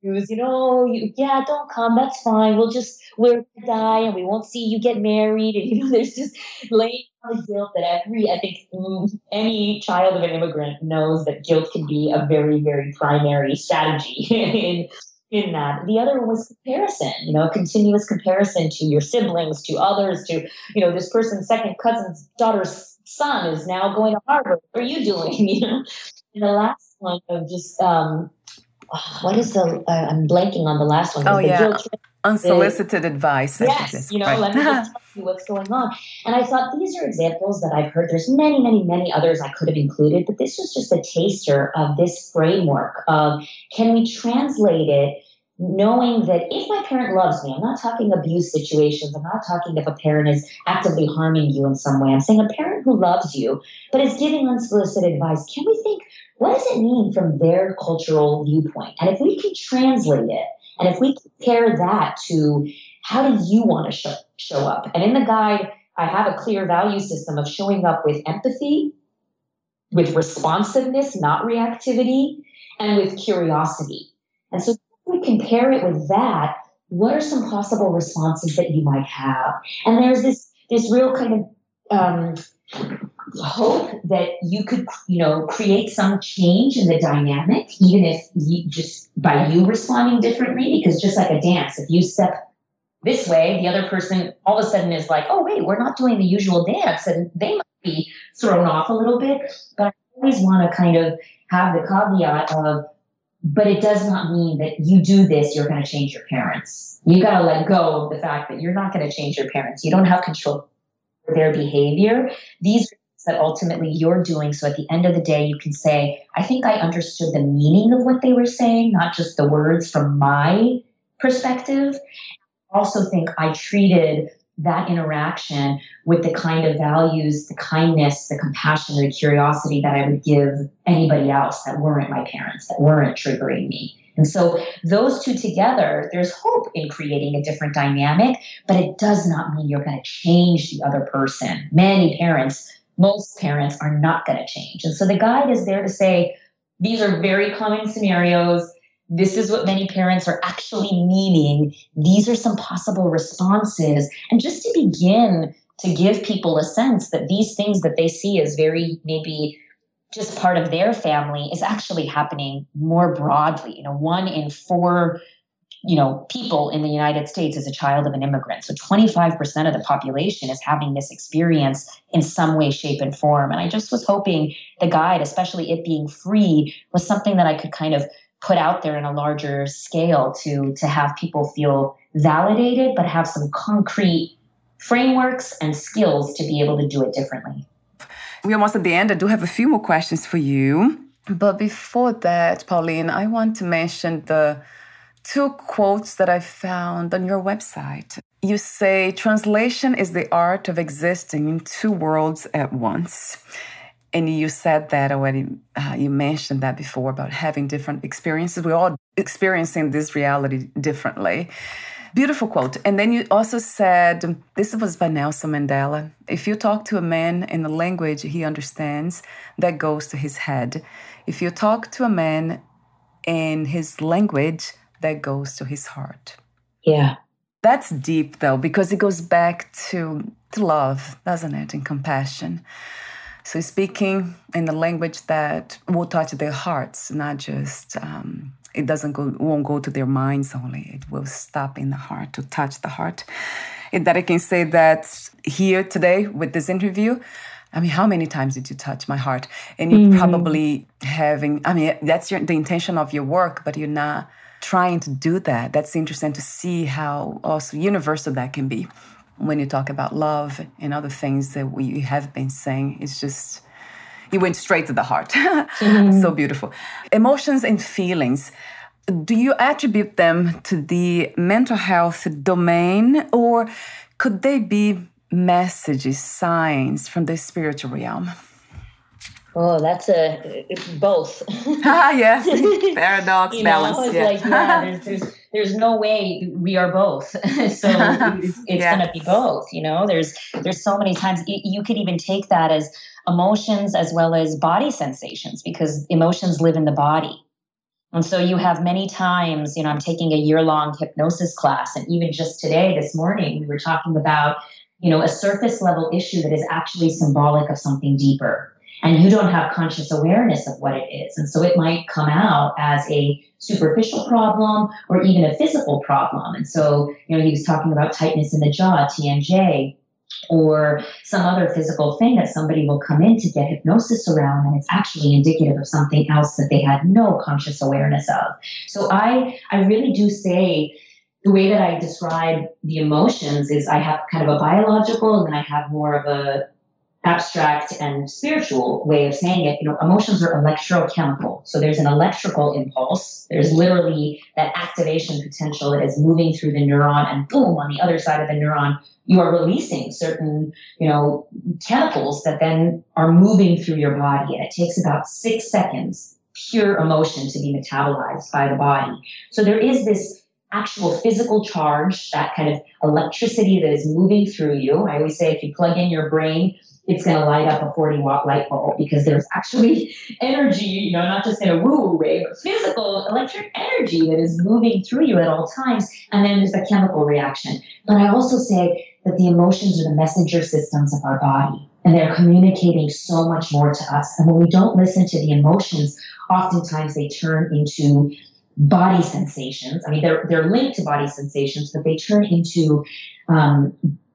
use, you know, you, yeah, don't come, that's fine. We'll just we'll die and we won't see you get married. And you know, there's just laying on the guilt that every I think mm, any child of an immigrant knows that guilt can be a very, very primary strategy in in that. The other one was comparison, you know, continuous comparison to your siblings, to others, to, you know, this person's second cousin's daughter's son is now going to Harvard. What are you doing? You know, and the last one of just um, what is the? Uh, I'm blanking on the last one. Oh yeah, unsolicited advice. Yes, you know, right. let me just tell you what's going on. And I thought these are examples that I've heard. There's many, many, many others I could have included, but this was just a taster of this framework of can we translate it knowing that if my parent loves me, I'm not talking abuse situations, I'm not talking if a parent is actively harming you in some way. I'm saying a parent who loves you but is giving unsolicited advice. Can we think, what does it mean from their cultural viewpoint? And if we can translate it, and if we compare that to how do you want to show, show up? And in the guide, I have a clear value system of showing up with empathy, with responsiveness, not reactivity, and with curiosity. And so compare it with that, what are some possible responses that you might have? And there's this this real kind of um, hope that you could, you know, create some change in the dynamic, even if you just by you responding differently. Because just like a dance, if you step this way, the other person all of a sudden is like, "Oh, wait, we're not doing the usual dance," and they might be thrown off a little bit. But I always want to kind of have the caveat of but it does not mean that you do this, you're going to change your parents. You got to let go of the fact that you're not going to change your parents. You don't have control over their behavior. These are things that ultimately you're doing. So at the end of the day, you can say, I think I understood the meaning of what they were saying, not just the words from my perspective. Also think I treated that interaction with the kind of values, the kindness, the compassion, the curiosity that I would give anybody else that weren't my parents, that weren't triggering me. And so those two together, there's hope in creating a different dynamic, but it does not mean you're going to change the other person. Many parents, most parents are not going to change. And so the guide is there to say, these are very common scenarios this is what many parents are actually meaning. These are some possible responses. And just to begin to give people a sense that these things that they see as very maybe just part of their family is actually happening more broadly. You know, one in four you know people in the united states is a child of an immigrant so 25% of the population is having this experience in some way shape and form and i just was hoping the guide especially it being free was something that i could kind of put out there in a larger scale to to have people feel validated but have some concrete frameworks and skills to be able to do it differently. We're almost at the end. I do have a few more questions for you. But before that pauline i want to mention the two quotes that i found on your website. You say translation is the art of existing in two worlds at once and you said that already uh, you mentioned that before about having different experiences. We're all experiencing this reality differently. Beautiful quote. And then you also said this was by nelson mandela if you talk to a man in a language he understands that goes to his head. If you talk to a man in his language that goes to his heart. Yeah. That's deep though because it goes back to to love doesn't it? And compassion so speaking in the language that will touch their hearts, not just um, it doesn't go won't go to their minds only. It will stop in the heart to touch the heart. And that I can say that here today with this interview. I mean, how many times did you touch my heart? And you're mm. probably having, I mean, that's your, the intention of your work, but you're not trying to do that. That's interesting to see how also universal that can be when you talk about love and other things that we have been saying, it's just, you went straight to the heart. mm-hmm. So beautiful. Emotions and feelings. Do you attribute them to the mental health domain or could they be messages, signs from the spiritual realm? Oh, that's a it's both. ah, yes, paradox, balance. Know, yeah. Like, yeah, there's, there's there's no way we are both. so it's, it's yeah. going to be both. You know, there's there's so many times you could even take that as emotions as well as body sensations because emotions live in the body. And so you have many times, you know, I'm taking a year long hypnosis class, and even just today, this morning, we were talking about, you know, a surface level issue that is actually symbolic of something deeper. And you don't have conscious awareness of what it is. And so it might come out as a superficial problem or even a physical problem. And so, you know, he was talking about tightness in the jaw, TMJ, or some other physical thing that somebody will come in to get hypnosis around and it's actually indicative of something else that they had no conscious awareness of. So I I really do say the way that I describe the emotions is I have kind of a biological and then I have more of a abstract and spiritual way of saying it, you know, emotions are electrochemical. So there's an electrical impulse. There's literally that activation potential that is moving through the neuron, and boom, on the other side of the neuron, you are releasing certain, you know, chemicals that then are moving through your body. And it takes about six seconds, pure emotion to be metabolized by the body. So there is this actual physical charge, that kind of electricity that is moving through you. I always say if you plug in your brain it's going to light up a 40 watt light bulb because there's actually energy, you know, not just in a woo woo way, but physical electric energy that is moving through you at all times. And then there's a chemical reaction. But I also say that the emotions are the messenger systems of our body and they're communicating so much more to us. And when we don't listen to the emotions, oftentimes they turn into body sensations. I mean, they're, they're linked to body sensations, but they turn into, um,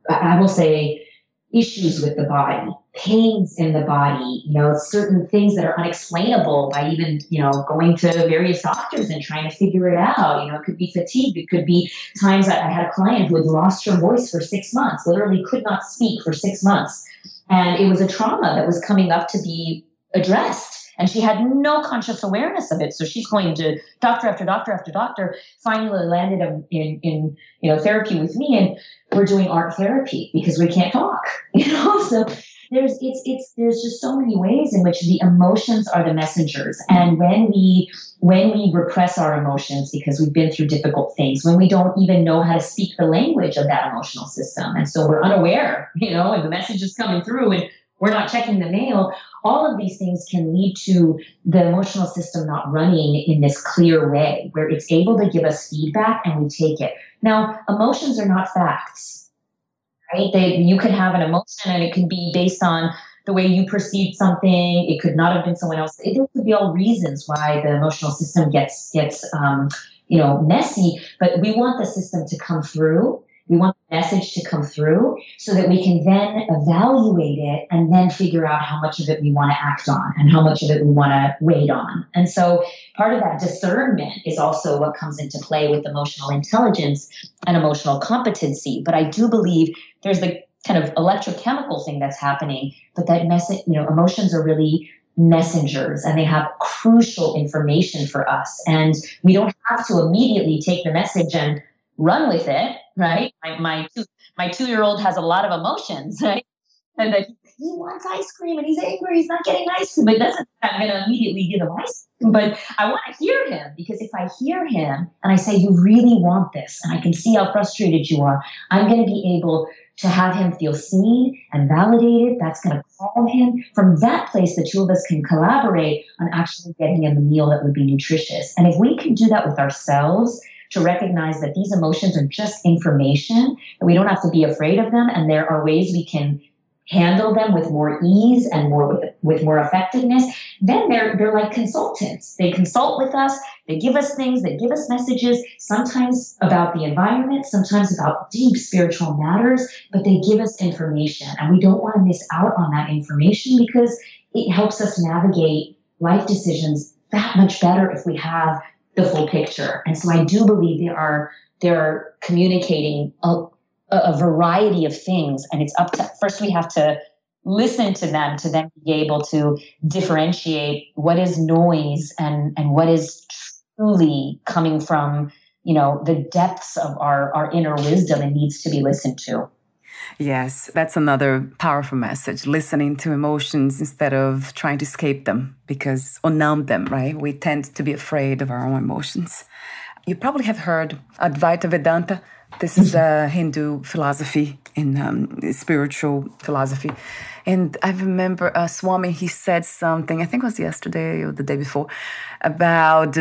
I will say, issues with the body, pains in the body, you know, certain things that are unexplainable by even, you know, going to various doctors and trying to figure it out. You know, it could be fatigue. It could be times that I had a client who had lost her voice for six months, literally could not speak for six months. And it was a trauma that was coming up to be addressed and she had no conscious awareness of it. So she's going to doctor after doctor after doctor. Finally, landed in in you know therapy with me, and we're doing art therapy because we can't talk. You know, so there's it's it's there's just so many ways in which the emotions are the messengers, and when we when we repress our emotions because we've been through difficult things, when we don't even know how to speak the language of that emotional system, and so we're unaware, you know, and the message is coming through, and we're not checking the mail, all of these things can lead to the emotional system not running in this clear way where it's able to give us feedback and we take it. Now, emotions are not facts, right? They, you can have an emotion and it can be based on the way you perceived something. It could not have been someone else. It, could be all reasons why the emotional system gets gets um, you know messy. But we want the system to come through we want the message to come through so that we can then evaluate it and then figure out how much of it we want to act on and how much of it we want to wait on. And so part of that discernment is also what comes into play with emotional intelligence and emotional competency. But I do believe there's the kind of electrochemical thing that's happening, but that message, you know, emotions are really messengers and they have crucial information for us. And we don't have to immediately take the message and run with it, right? My my two, my two year old has a lot of emotions, right? And that he wants ice cream and he's angry, he's not getting ice cream. But doesn't I'm gonna immediately give him ice cream. But I want to hear him because if I hear him and I say, You really want this, and I can see how frustrated you are, I'm gonna be able to have him feel seen and validated. That's to calm him. From that place, the two of us can collaborate on actually getting him a meal that would be nutritious. And if we can do that with ourselves, to recognize that these emotions are just information, that we don't have to be afraid of them, and there are ways we can handle them with more ease and more with, with more effectiveness, then they're they're like consultants. They consult with us, they give us things, they give us messages, sometimes about the environment, sometimes about deep spiritual matters, but they give us information. And we don't want to miss out on that information because it helps us navigate life decisions that much better if we have the full picture. And so I do believe they are they're communicating a, a variety of things, and it's up to first we have to listen to them to then be able to differentiate what is noise and and what is truly coming from you know the depths of our our inner wisdom and needs to be listened to Yes, that's another powerful message. Listening to emotions instead of trying to escape them because or numb them, right? We tend to be afraid of our own emotions. You probably have heard Advaita Vedanta. This is a Hindu philosophy in um, spiritual philosophy. And I remember uh, Swami, he said something, I think it was yesterday or the day before, about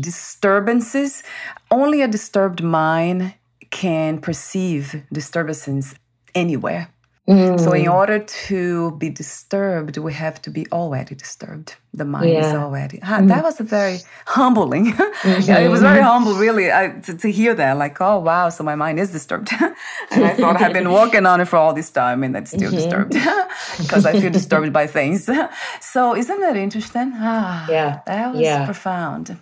disturbances. Only a disturbed mind can perceive disturbances anywhere. Mm. So, in mm. order to be disturbed, we have to be already disturbed. The mind yeah. is already. Mm. That was a very humbling. Mm-hmm. yeah, it was very humble, really, I, to, to, hear that. Like, oh, wow, so my mind is disturbed. and I thought I've been working on it for all this time and it's still mm-hmm. disturbed because I feel disturbed by things. so, isn't that interesting? Ah, yeah. That was yeah. profound.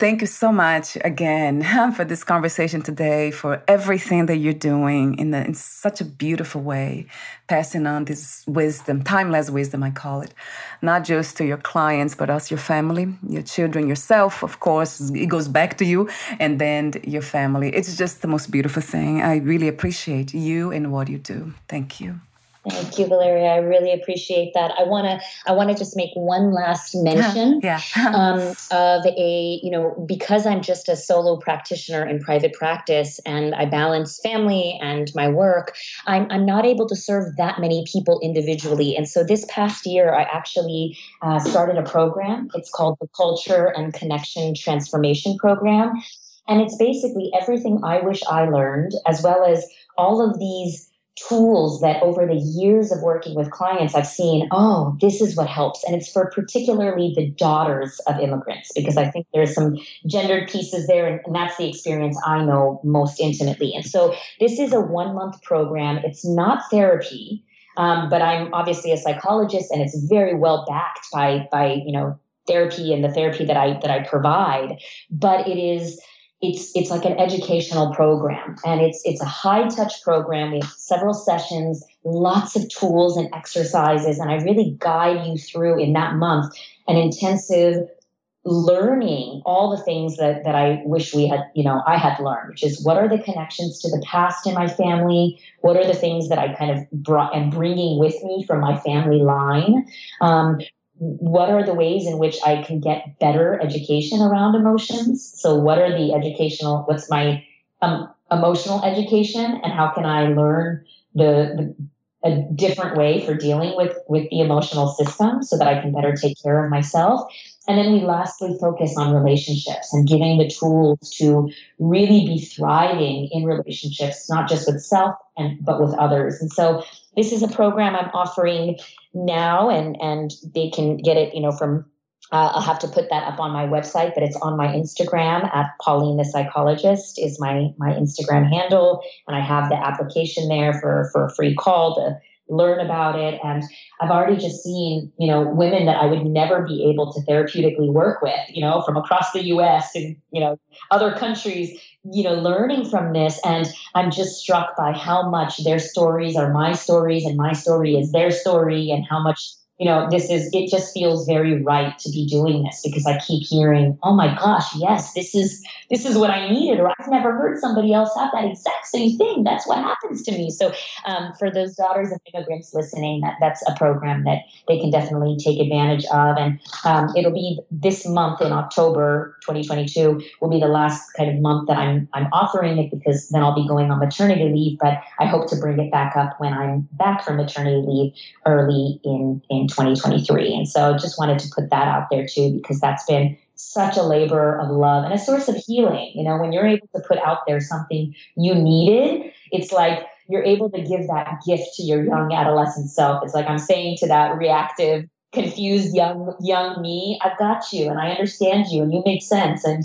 Thank you so much again for this conversation today, for everything that you're doing in, the, in such a beautiful way, passing on this wisdom, timeless wisdom, I call it, not just to your clients, but also your family, your children, yourself, of course. It goes back to you, and then your family. It's just the most beautiful thing. I really appreciate you and what you do. Thank you. Thank you, Valeria. I really appreciate that. I want to I want to just make one last mention yeah. um, of a you know because I'm just a solo practitioner in private practice and I balance family and my work. I'm I'm not able to serve that many people individually, and so this past year I actually uh, started a program. It's called the Culture and Connection Transformation Program, and it's basically everything I wish I learned, as well as all of these tools that over the years of working with clients I've seen, oh, this is what helps. And it's for particularly the daughters of immigrants, because I think there's some gendered pieces there, and, that's the experience I know most intimately. And so this is a one month program. It's not therapy. Um, but I'm obviously a psychologist, and it's very well backed by by you know therapy and the therapy that I that I provide. But it is it's it's like an educational program and it's it's a high touch program. We have several sessions lots of tools and exercises and i really guide you through in that month an intensive learning all the things that that i wish we had you know i had learned which is what are the connections to the past in my family? What are the things that i kind of brought and bringing with me from my family line? Um, what are the ways in which I can get better education around emotions? So, what are the educational, what's my um, emotional education, and how can I learn the, the a different way for dealing with with the emotional system so that I can better take care of myself. And then we lastly focus on relationships and giving the tools to really be thriving in relationships, not just with self and but with others. And so this is a program I'm offering now, and and they can get it, you know, from. Uh, I'll have to put that up on my website, but it's on my Instagram at Pauline the Psychologist is my my Instagram handle, and I have the application there for for a free call to learn about it. And I've already just seen, you know, women that I would never be able to therapeutically work with, you know, from across the US and, you know, other countries, you know, learning from this. And I'm just struck by how much their stories are my stories and my story is their story and how much you know, this is, it just feels very right to be doing this because I keep hearing, oh my gosh, yes, this is, this is what I needed, or I've never heard somebody else have that exact same thing. That's what happens to me. So um, for those daughters of immigrants listening, that, that's a program that they can definitely take advantage of. And um, it'll be this month in October 2022 will be the last kind of month that I'm, I'm offering it because then I'll be going on maternity leave, but I hope to bring it back up when I'm back from maternity leave early in, in 2023. And so just wanted to put that out there too, because that's been such a labor of love and a source of healing. You know, when you're able to put out there something you needed, it's like you're able to give that gift to your young adolescent self. It's like I'm saying to that reactive, confused young young me, I've got you and I understand you and you make sense. And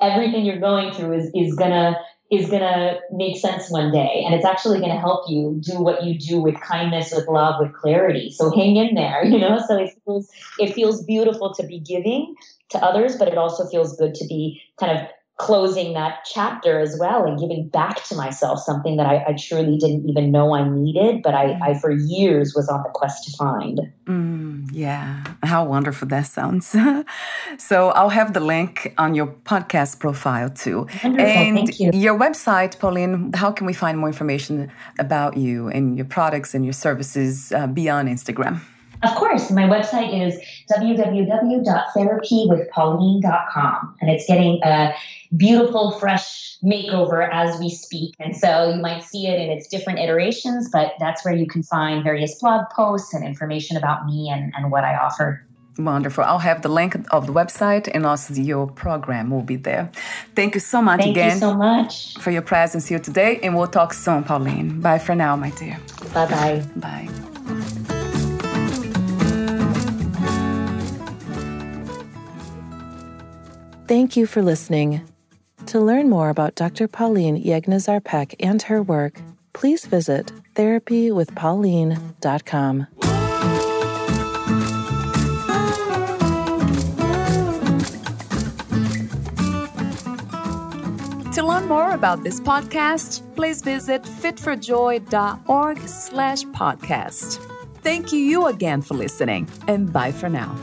everything you're going through is is gonna is going to make sense one day and it's actually going to help you do what you do with kindness with love with clarity. So hang in there you know? So it feels it feels beautiful to be giving to others but it also feels good to be kind of closing that chapter as well and giving back to myself something that I, I truly didn't even know I needed, but I, I, for years was on the quest to find. Mm, yeah, how wonderful that sounds. so I'll have the link on your podcast profile too. Wonderful, and thank you. your website, Pauline, how can we find more information about you and your products and your services uh, beyond Instagram? Of course, my website is www.therapywithpauline.com, and it's getting a beautiful, fresh makeover as we speak. And so you might see it in its different iterations, but that's where you can find various blog posts and information about me and, and what I offer. Wonderful. I'll have the link of the website and also your program will be there. Thank you so much Thank again. you so much. For your presence here today. And we'll talk soon, Pauline. Bye for now, my dear. Bye-bye. Bye. Thank you for listening. To learn more about Dr. Pauline Yeghnazar Peck and her work, please visit therapywithpauline.com. To learn more about this podcast, please visit fitforjoy.org slash podcast. Thank you again for listening, and bye for now.